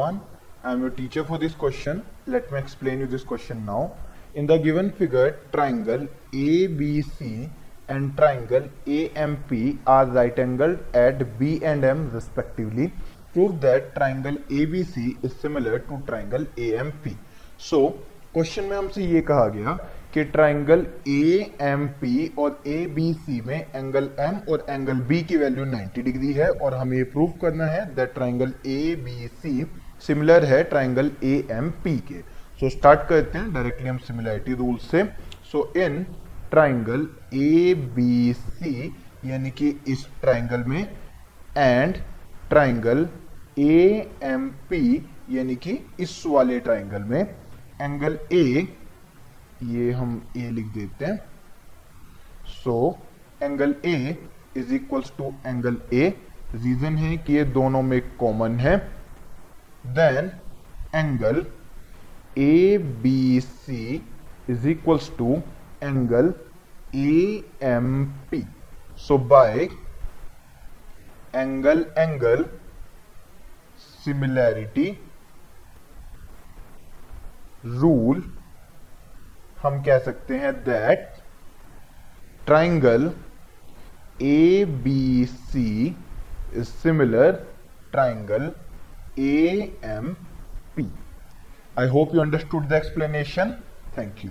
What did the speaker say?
everyone. I am your teacher for this question. Let me explain you this question now. In the given figure, triangle ABC and triangle AMP are right angled at B and M respectively. Prove that triangle ABC is similar to triangle AMP. So, question में हमसे ये कहा गया कि triangle A M P और ए B C में angle M और angle B की वैल्यू 90 डिग्री है और हमें ये प्रूव करना है that triangle A B C similar है ट्राइंगल ए एम पी के। सो so, स्टार्ट करते हैं डायरेक्टली हम सिमिलरिटी रूल से। सो इन ट्राइंगल ए बी सी यानी कि इस ट्राइंगल में and triangle A M P यानी कि इस वाले ट्राइंगल में एंगल ए ये हम ए लिख देते हैं। So angle A is equals to angle A reason है कि ये दोनों में कॉमन है। Then angle A B C is equals to angle A M P so by angle angle similarity rule हम कह सकते हैं that triangle A B C is similar triangle A M P I hope you understood the explanation thank you